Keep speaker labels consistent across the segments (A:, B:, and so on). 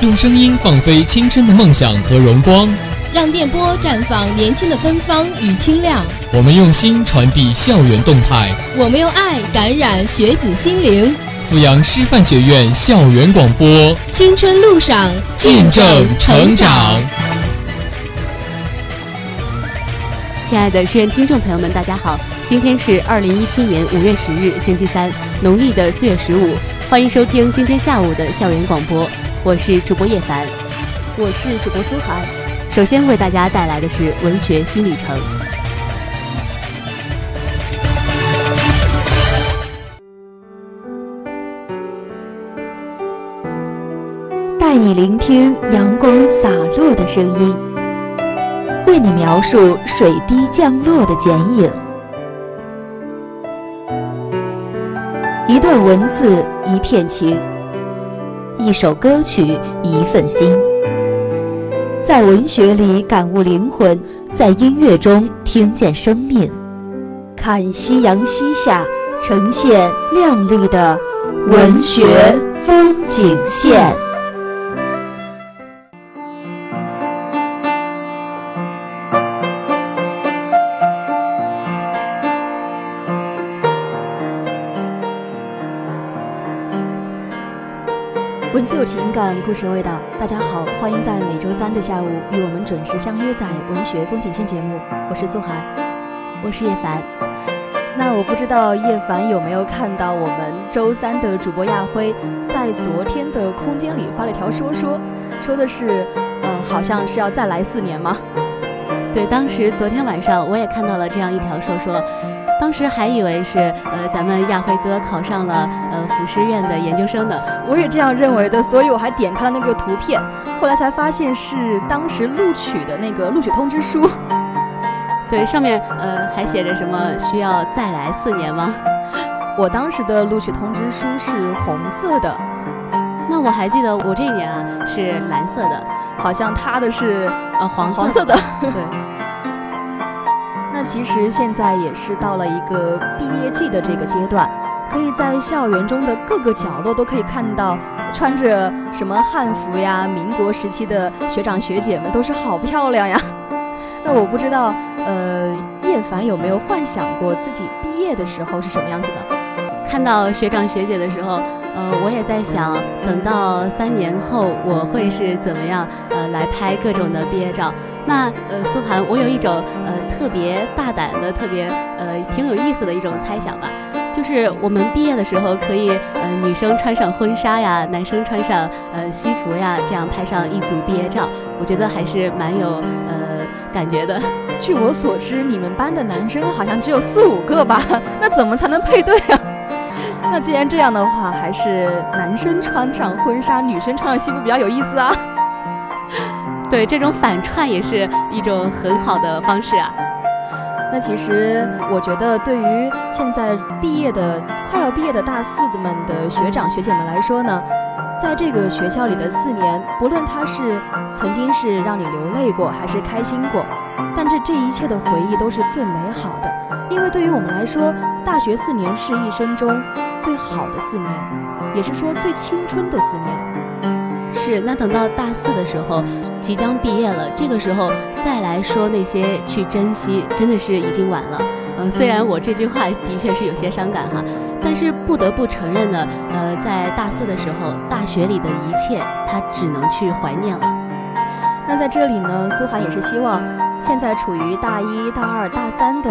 A: 用声音放飞青春的梦想和荣光，
B: 让电波绽放年轻的芬芳与清亮。
A: 我们用心传递校园动态，
B: 我们用爱感染学子心灵。
A: 阜阳师范学院校园广播，
B: 青春路上
A: 见证成长。
C: 亲爱的师院听众朋友们，大家好，今天是二零一七年五月十日，星期三，农历的四月十五，欢迎收听今天下午的校园广播。我是主播叶凡，
D: 我是主播苏涵。
C: 首先为大家带来的是文学新旅程，
D: 带你聆听阳光洒落的声音，为你描述水滴降落的剪影。段文字，一片情。一首歌曲，一份心，在文学里感悟灵魂，在音乐中听见生命。看夕阳西下，呈现亮丽的文学风景线。文字有情感，故事有味道。大家好，欢迎在每周三的下午与我们准时相约在文学风景线节目。我是苏涵，
C: 我是叶凡。
D: 那我不知道叶凡有没有看到我们周三的主播亚辉在昨天的空间里发了一条说说，说的是，呃，好像是要再来四年吗？
C: 对，当时昨天晚上我也看到了这样一条说说。当时还以为是呃咱们亚辉哥考上了呃辅师院的研究生呢，
D: 我也这样认为的，所以我还点开了那个图片，后来才发现是当时录取的那个录取通知书。
C: 对，上面呃还写着什么需要再来四年吗？
D: 我当时的录取通知书是红色的，
C: 那我还记得我这一年啊是蓝色的，
D: 好像他的是
C: 呃黄
D: 黄色的，
C: 对。
D: 其实现在也是到了一个毕业季的这个阶段，可以在校园中的各个角落都可以看到穿着什么汉服呀，民国时期的学长学姐们都是好漂亮呀。那我不知道，呃，叶凡有没有幻想过自己毕业的时候是什么样子的？
C: 看到学长学姐的时候，呃，我也在想，等到三年后我会是怎么样，呃，来拍各种的毕业照。那呃，苏涵，我有一种呃特别大胆的、特别呃挺有意思的一种猜想吧，就是我们毕业的时候可以呃女生穿上婚纱呀，男生穿上呃西服呀，这样拍上一组毕业照，我觉得还是蛮有呃感觉的。
D: 据我所知，你们班的男生好像只有四五个吧？那怎么才能配对啊？那既然这样的话，还是男生穿上婚纱，女生穿上西服比较有意思啊。
C: 对，这种反串也是一种很好的方式啊。
D: 那其实我觉得，对于现在毕业的、快要毕业的大四们的学长学姐们来说呢，在这个学校里的四年，不论他是曾经是让你流泪过，还是开心过，但这这一切的回忆都是最美好的。因为对于我们来说，大学四年是一生中。最好的四年，也是说最青春的四年。
C: 是，那等到大四的时候，即将毕业了，这个时候再来说那些去珍惜，真的是已经晚了。嗯，虽然我这句话的确是有些伤感哈，但是不得不承认呢，呃，在大四的时候，大学里的一切，他只能去怀念了。
D: 那在这里呢，苏涵也是希望，现在处于大一大二大三的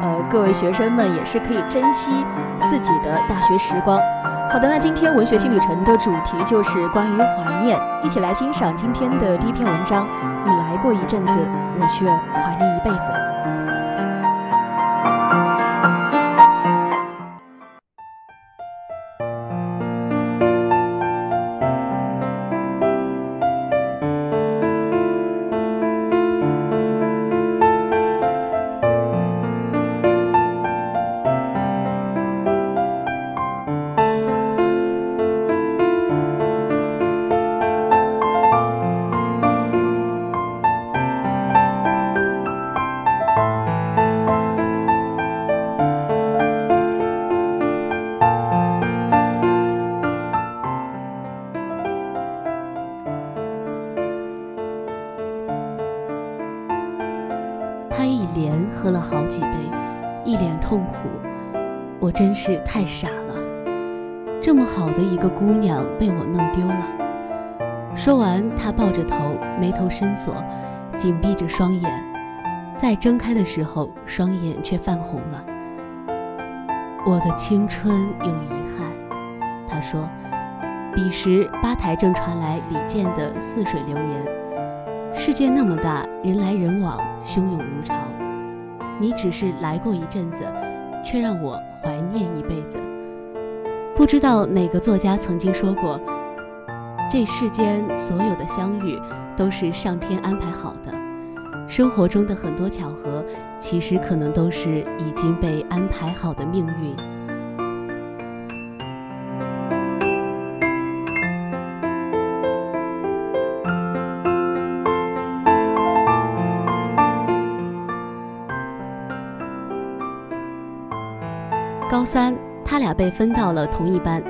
D: 呃各位学生们，也是可以珍惜。自己的大学时光。好的，那今天文学新旅程的主题就是关于怀念，一起来欣赏今天的第一篇文章。你来过一阵子，我却怀念一辈子。
C: 他一连喝了好几杯，一脸痛苦。我真是太傻了，这么好的一个姑娘被我弄丢了。说完，他抱着头，眉头深锁，紧闭着双眼，再睁开的时候，双眼却泛红了。我的青春有遗憾，他说。彼时，吧台正传来李健的《似水流年》。世界那么大，人来人往，汹涌如潮。你只是来过一阵子，却让我怀念一辈子。不知道哪个作家曾经说过，这世间所有的相遇都是上天安排好的。生活中的很多巧合，其实可能都是已经被安排好的命运。高三，他俩被分到了同一班。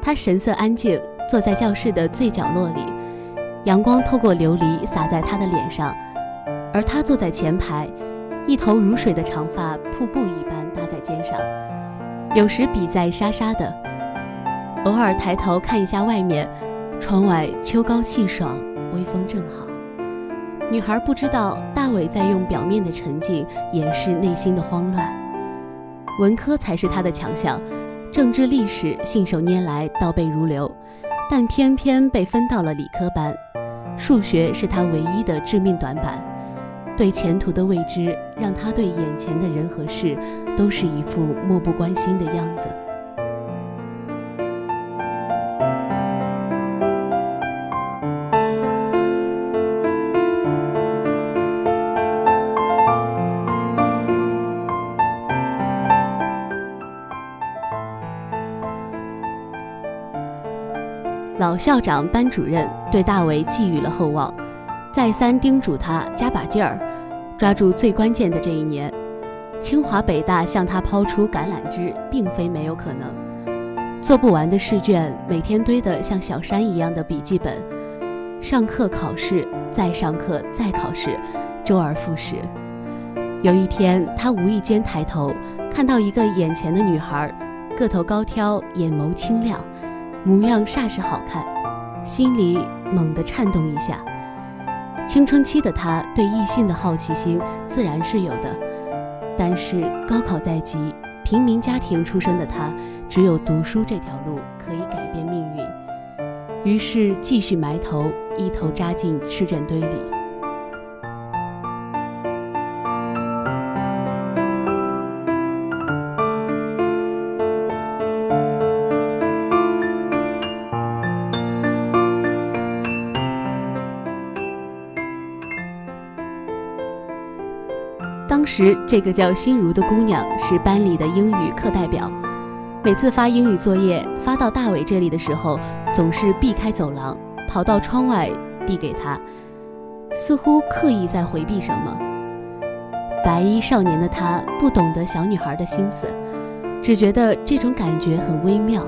C: 他神色安静，坐在教室的最角落里，阳光透过琉璃洒在他的脸上，而他坐在前排，一头如水的长发瀑布一般搭在肩上，有时笔在沙沙的，偶尔抬头看一下外面，窗外秋高气爽，微风正好。女孩不知道大伟在用表面的沉静掩饰内心的慌乱。文科才是他的强项，政治历史信手拈来，倒背如流，但偏偏被分到了理科班。数学是他唯一的致命短板，对前途的未知，让他对眼前的人和事，都是一副漠不关心的样子。校长、班主任对大伟寄予了厚望，再三叮嘱他加把劲儿，抓住最关键的这一年。清华、北大向他抛出橄榄枝，并非没有可能。做不完的试卷，每天堆得像小山一样的笔记本，上课考试，再上课再考试，周而复始。有一天，他无意间抬头，看到一个眼前的女孩，个头高挑，眼眸清亮。模样煞是好看，心里猛地颤动一下。青春期的他对异性的好奇心自然是有的，但是高考在即，平民家庭出身的他，只有读书这条路可以改变命运。于是继续埋头，一头扎进试卷堆里。当时，这个叫心如的姑娘是班里的英语课代表。每次发英语作业发到大伟这里的时候，总是避开走廊，跑到窗外递给他，似乎刻意在回避什么。白衣少年的他不懂得小女孩的心思，只觉得这种感觉很微妙。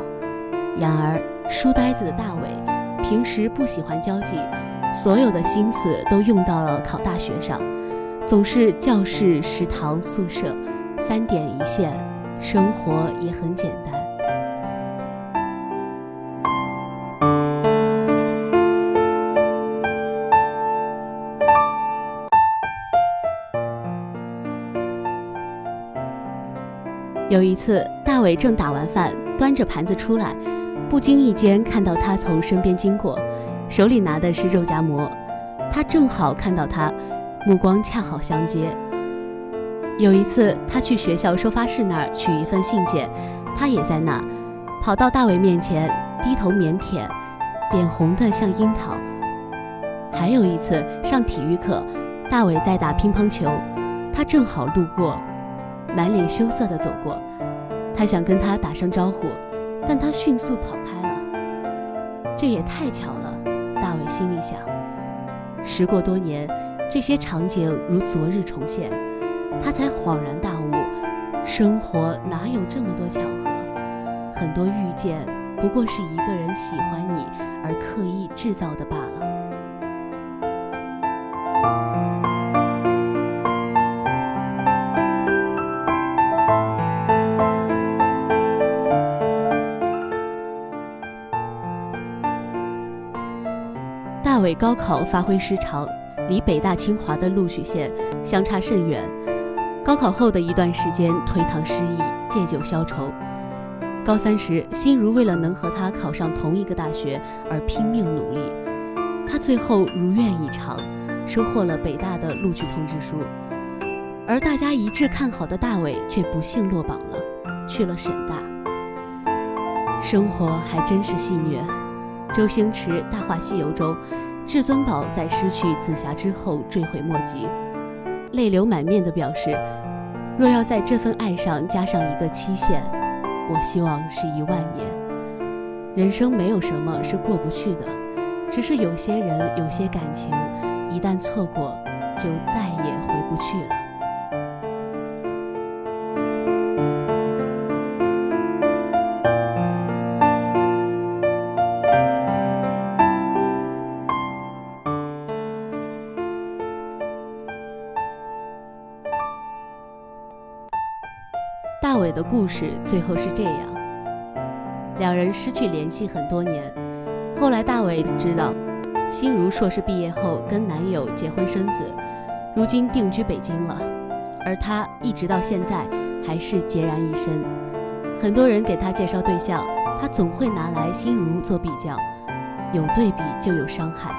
C: 然而，书呆子的大伟平时不喜欢交际，所有的心思都用到了考大学上。总是教室、食堂、宿舍，三点一线，生活也很简单。有一次，大伟正打完饭，端着盘子出来，不经意间看到他从身边经过，手里拿的是肉夹馍，他正好看到他。目光恰好相接。有一次，他去学校收发室那儿取一份信件，他也在那，跑到大伟面前，低头腼腆，脸红得像樱桃。还有一次上体育课，大伟在打乒乓球，他正好路过，满脸羞涩地走过，他想跟他打声招呼，但他迅速跑开了。这也太巧了，大伟心里想。时过多年。这些场景如昨日重现他才恍然大悟生活哪有这么多巧合？很多遇见不过是一个人喜欢你而刻意制造的罢了。大伟高考发挥失常离北大清华的录取线相差甚远。高考后的一段时间，颓唐失意，借酒消愁。高三时，心如为了能和他考上同一个大学而拼命努力，他最后如愿以偿，收获了北大的录取通知书。而大家一致看好的大伟却不幸落榜了，去了沈大。生活还真是戏虐。周星驰《大话西游》中，至尊宝在失去紫霞之后追悔莫及，泪流满面的表示：“若要在这份爱上加上一个期限。”我希望是一万年。人生没有什么是过不去的，只是有些人、有些感情，一旦错过，就再也回不去了。故事最后是这样：两人失去联系很多年，后来大伟知道，心如硕士毕业后跟男友结婚生子，如今定居北京了，而他一直到现在还是孑然一身。很多人给他介绍对象，他总会拿来心如做比较，有对比就有伤害。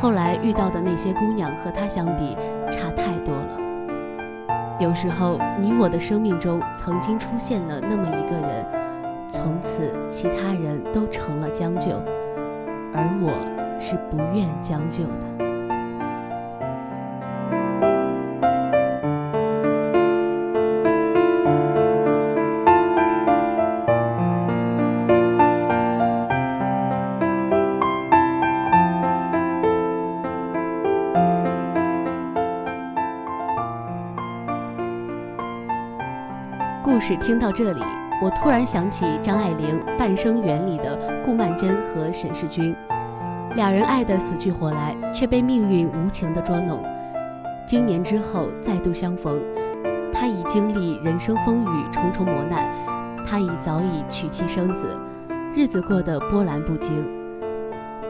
C: 后来遇到的那些姑娘和他相比，差太多。有时候，你我的生命中曾经出现了那么一个人，从此其他人都成了将就，而我是不愿将就的。事听到这里，我突然想起张爱玲《半生缘》里的顾曼桢和沈世钧，两人爱得死去活来，却被命运无情的捉弄。经年之后再度相逢，他已经历人生风雨重重磨难，他已早已娶妻生子，日子过得波澜不惊。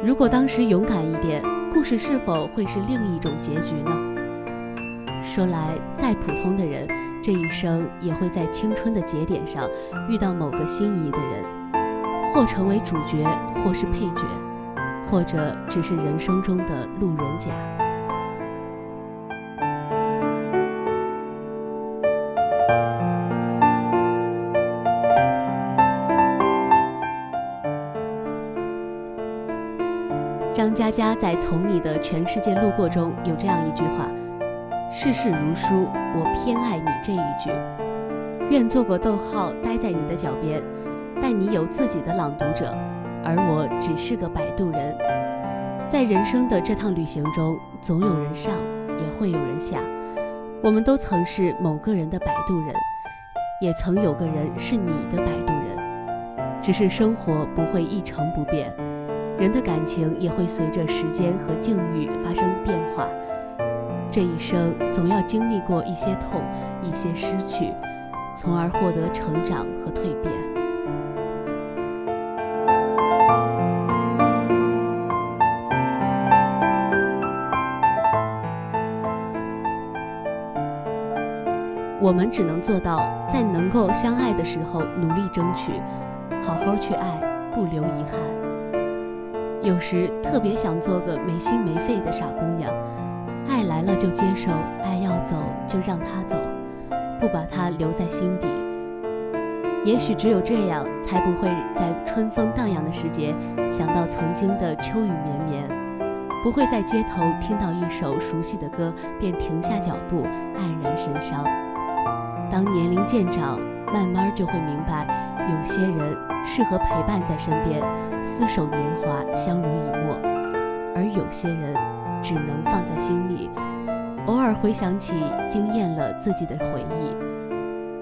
C: 如果当时勇敢一点，故事是否会是另一种结局呢？说来，再普通的人。这一生也会在青春的节点上遇到某个心仪的人，或成为主角，或是配角，或者只是人生中的路人甲。张嘉佳在《从你的全世界路过》中有这样一句话。世事如书，我偏爱你这一句。愿做个逗号，待在你的脚边，但你有自己的朗读者，而我只是个摆渡人。在人生的这趟旅行中，总有人上，也会有人下。我们都曾是某个人的摆渡人，也曾有个人是你的摆渡人。只是生活不会一成不变，人的感情也会随着时间和境遇发生变化。这一生总要经历过一些痛，一些失去，从而获得成长和蜕变。我们只能做到，在能够相爱的时候努力争取，好好去爱，不留遗憾。有时特别想做个没心没肺的傻姑娘。来了就接受，爱要走就让他走，不把他留在心底。也许只有这样，才不会在春风荡漾的时节想到曾经的秋雨绵绵，不会在街头听到一首熟悉的歌便停下脚步黯然神伤。当年龄渐长，慢慢就会明白，有些人适合陪伴在身边，厮守年华，相濡以沫，而有些人。只能放在心里，偶尔回想起，惊艳了自己的回忆。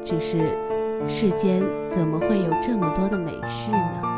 C: 只是，世间怎么会有这么多的美事呢？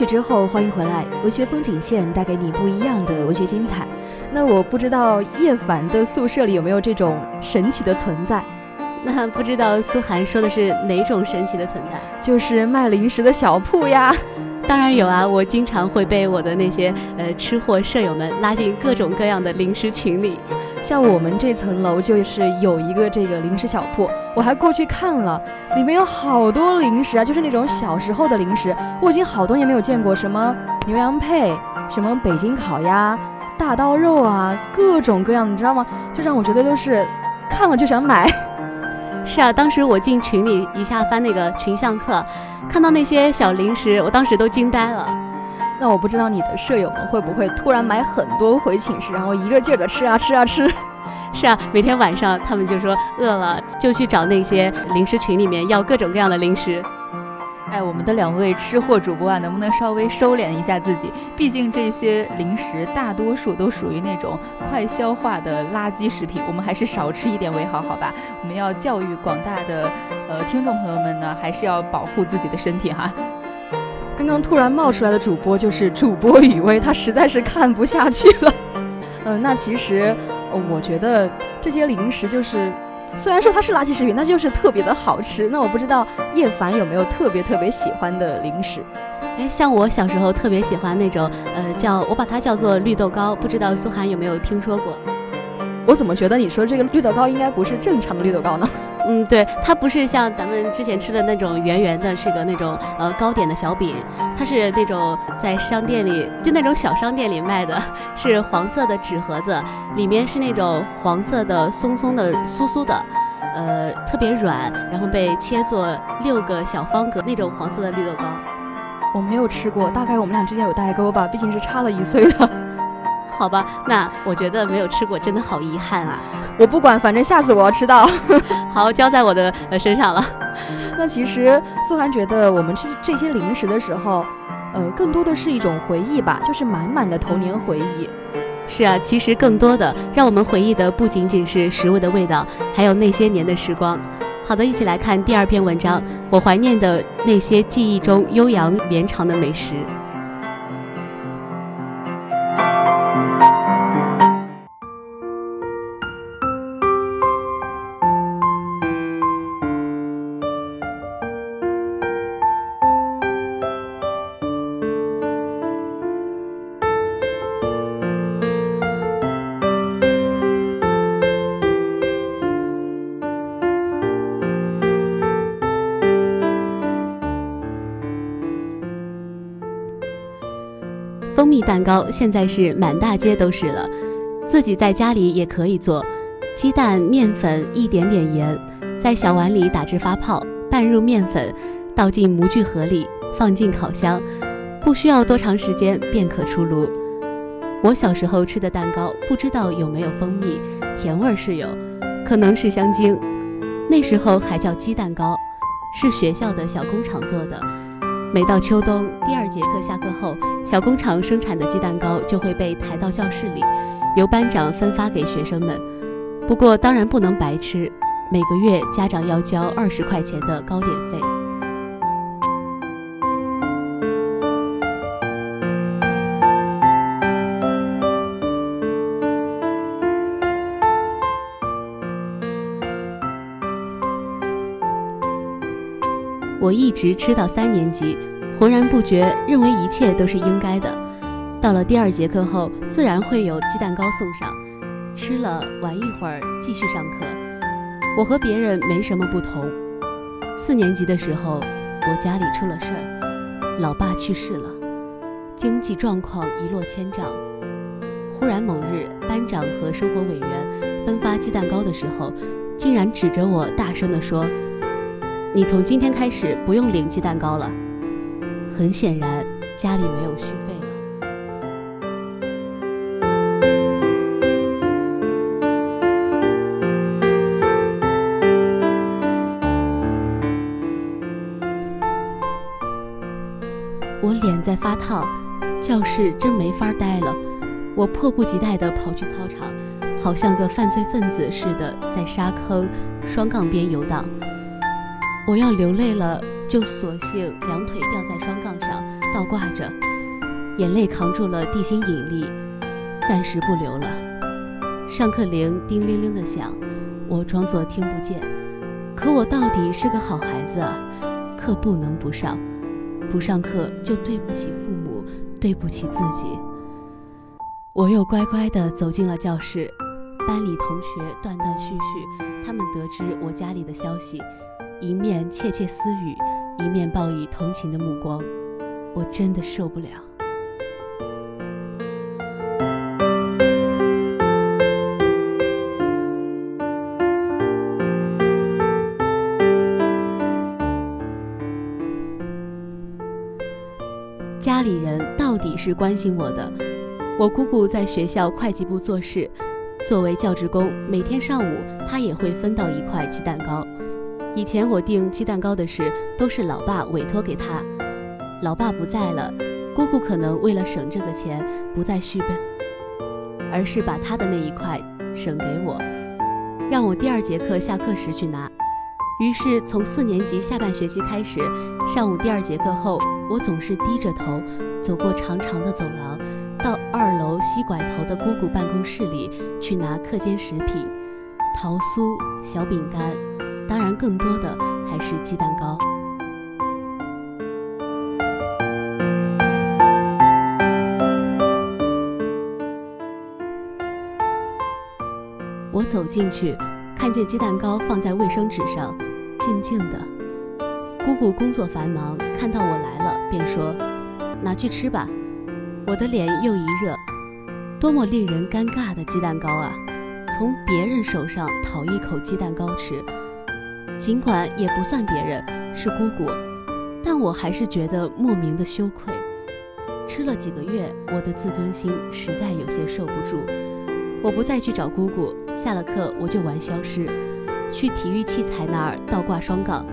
D: 曲之后，欢迎回来。文学风景线带给你不一样的文学精彩。那我不知道叶凡的宿舍里有没有这种神奇的存在？
C: 那不知道苏涵说的是哪种神奇的存在？
D: 就是卖零食的小铺呀。
C: 当然有啊，我经常会被我的那些呃吃货舍友们拉进各种各样的零食群里。
D: 像我们这层楼就是有一个这个零食小铺，我还过去看了，里面有好多零食啊，就是那种小时候的零食，我已经好多年没有见过什么牛羊配、什么北京烤鸭、大刀肉啊，各种各样，你知道吗？就让我觉得都是看了就想买。
C: 是啊，当时我进群里一下翻那个群相册，看到那些小零食，我当时都惊呆了。
D: 那我不知道你的舍友们会不会突然买很多回寝室，然后一个劲儿的吃啊吃啊吃。
C: 是啊，每天晚上他们就说饿了，就去找那些零食群里面要各种各样的零食。
E: 哎，我们的两位吃货主播啊，能不能稍微收敛一下自己？毕竟这些零食大多数都属于那种快消化的垃圾食品，我们还是少吃一点为好，好吧？我们要教育广大的呃听众朋友们呢，还是要保护自己的身体哈。
D: 刚刚突然冒出来的主播就是主播雨薇，他实在是看不下去了。嗯，那其实我觉得这些零食就是。虽然说它是垃圾食品，那就是特别的好吃。那我不知道叶凡有没有特别特别喜欢的零食？
C: 哎，像我小时候特别喜欢那种，呃，叫我把它叫做绿豆糕，不知道苏涵有没有听说过？
D: 我怎么觉得你说这个绿豆糕应该不是正常的绿豆糕呢？
C: 嗯，对，它不是像咱们之前吃的那种圆圆的，是个那种呃糕点的小饼，它是那种在商店里就那种小商店里卖的，是黄色的纸盒子，里面是那种黄色的松松的酥酥的，呃，特别软，然后被切做六个小方格那种黄色的绿豆糕。
D: 我没有吃过，大概我们俩之间有代沟吧，毕竟是差了一岁的。
C: 好吧，那我觉得没有吃过，真的好遗憾啊！
D: 我不管，反正下次我要吃到。
C: 好，交在我的呃身上了。
D: 那其实苏涵觉得，我们吃这些零食的时候，呃，更多的是一种回忆吧，就是满满的童年回忆。
C: 是啊，其实更多的让我们回忆的不仅仅是食物的味道，还有那些年的时光。好的，一起来看第二篇文章，我怀念的那些记忆中悠扬绵长的美食。蜜蛋糕现在是满大街都是了，自己在家里也可以做。鸡蛋、面粉、一点点盐，在小碗里打至发泡，拌入面粉，倒进模具盒里，放进烤箱，不需要多长时间便可出炉。我小时候吃的蛋糕，不知道有没有蜂蜜，甜味是有，可能是香精。那时候还叫鸡蛋糕，是学校的小工厂做的。每到秋冬，第二节课下课后，小工厂生产的鸡蛋糕就会被抬到教室里，由班长分发给学生们。不过当然不能白吃，每个月家长要交二十块钱的糕点费。我一直吃到三年级，浑然不觉，认为一切都是应该的。到了第二节课后，自然会有鸡蛋糕送上，吃了玩一会儿，继续上课。我和别人没什么不同。四年级的时候，我家里出了事儿，老爸去世了，经济状况一落千丈。忽然某日，班长和生活委员分发鸡蛋糕的时候，竟然指着我大声地说。你从今天开始不用领鸡蛋糕了。很显然，家里没有续费了。我脸在发烫，教室真没法待了。我迫不及待地跑去操场，好像个犯罪分子似的，在沙坑、双杠边游荡。我要流泪了，就索性两腿吊在双杠上，倒挂着，眼泪扛住了地心引力，暂时不流了。上课铃叮铃铃的响，我装作听不见。可我到底是个好孩子啊，课不能不上，不上课就对不起父母，对不起自己。我又乖乖地走进了教室，班里同学断断续续，他们得知我家里的消息，一面窃窃私语，一面报以同情的目光，我真的受不了。家里人到底是关心我的。我姑姑在学校会计部做事，作为教职工，每天上午她也会分到一块鸡蛋糕。以前我订鸡蛋糕的事都是老爸委托给他，老爸不在了，姑姑可能为了省这个钱，不再续备，而是把她的那一块省给我，让我第二节课下课时去拿。于是从四年级下半学期开始，上午第二节课后，我总是低着头走过长长的走廊。到二楼西拐头的姑姑办公室里去拿课间食品，桃酥、小饼干，当然更多的还是鸡蛋糕。我走进去，看见鸡蛋糕放在卫生纸上，静静的。姑姑工作繁忙，看到我来了，便说：“拿去吃吧。”我的脸又一热，多么令人尴尬的鸡蛋糕啊！从别人手上讨一口鸡蛋糕吃，尽管也不算别人，是姑姑，但我还是觉得莫名的羞愧。吃了几个月，我的自尊心实在有些受不住。我不再去找姑姑，下了课我就玩消失，去体育器材那儿倒挂双杠。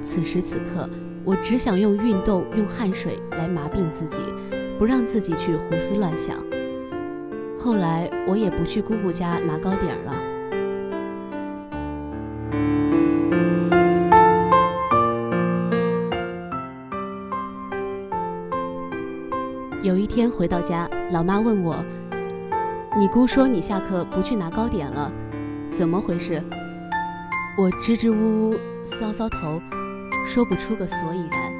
C: 此时此刻，我只想用运动、用汗水来麻痹自己。不让自己去胡思乱想。后来我也不去姑姑家拿糕点了。天回到家，老妈问我：“你姑说你下课不去拿糕点了，怎么回事？”我支支吾吾，搔搔头，说不出个所以然。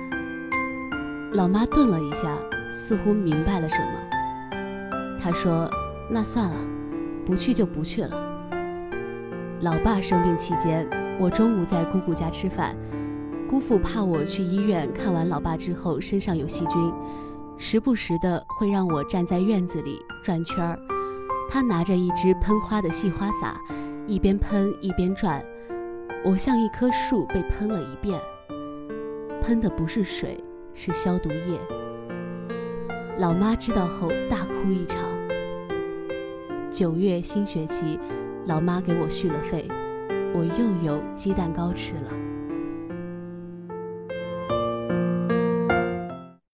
C: 老妈顿了一下。似乎明白了什么，她说：“那算了，不去就不去了。”老爸生病期间，我中午在姑姑家吃饭，姑父怕我去医院看完老爸之后身上有细菌，时不时的会让我站在院子里转圈儿。他拿着一支喷花的细花洒，一边喷一边转，我像一棵树被喷了一遍。喷的不是水，是消毒液。老妈知道后大哭一场。九月新学期，老妈给我续了费，我又有鸡蛋糕吃了。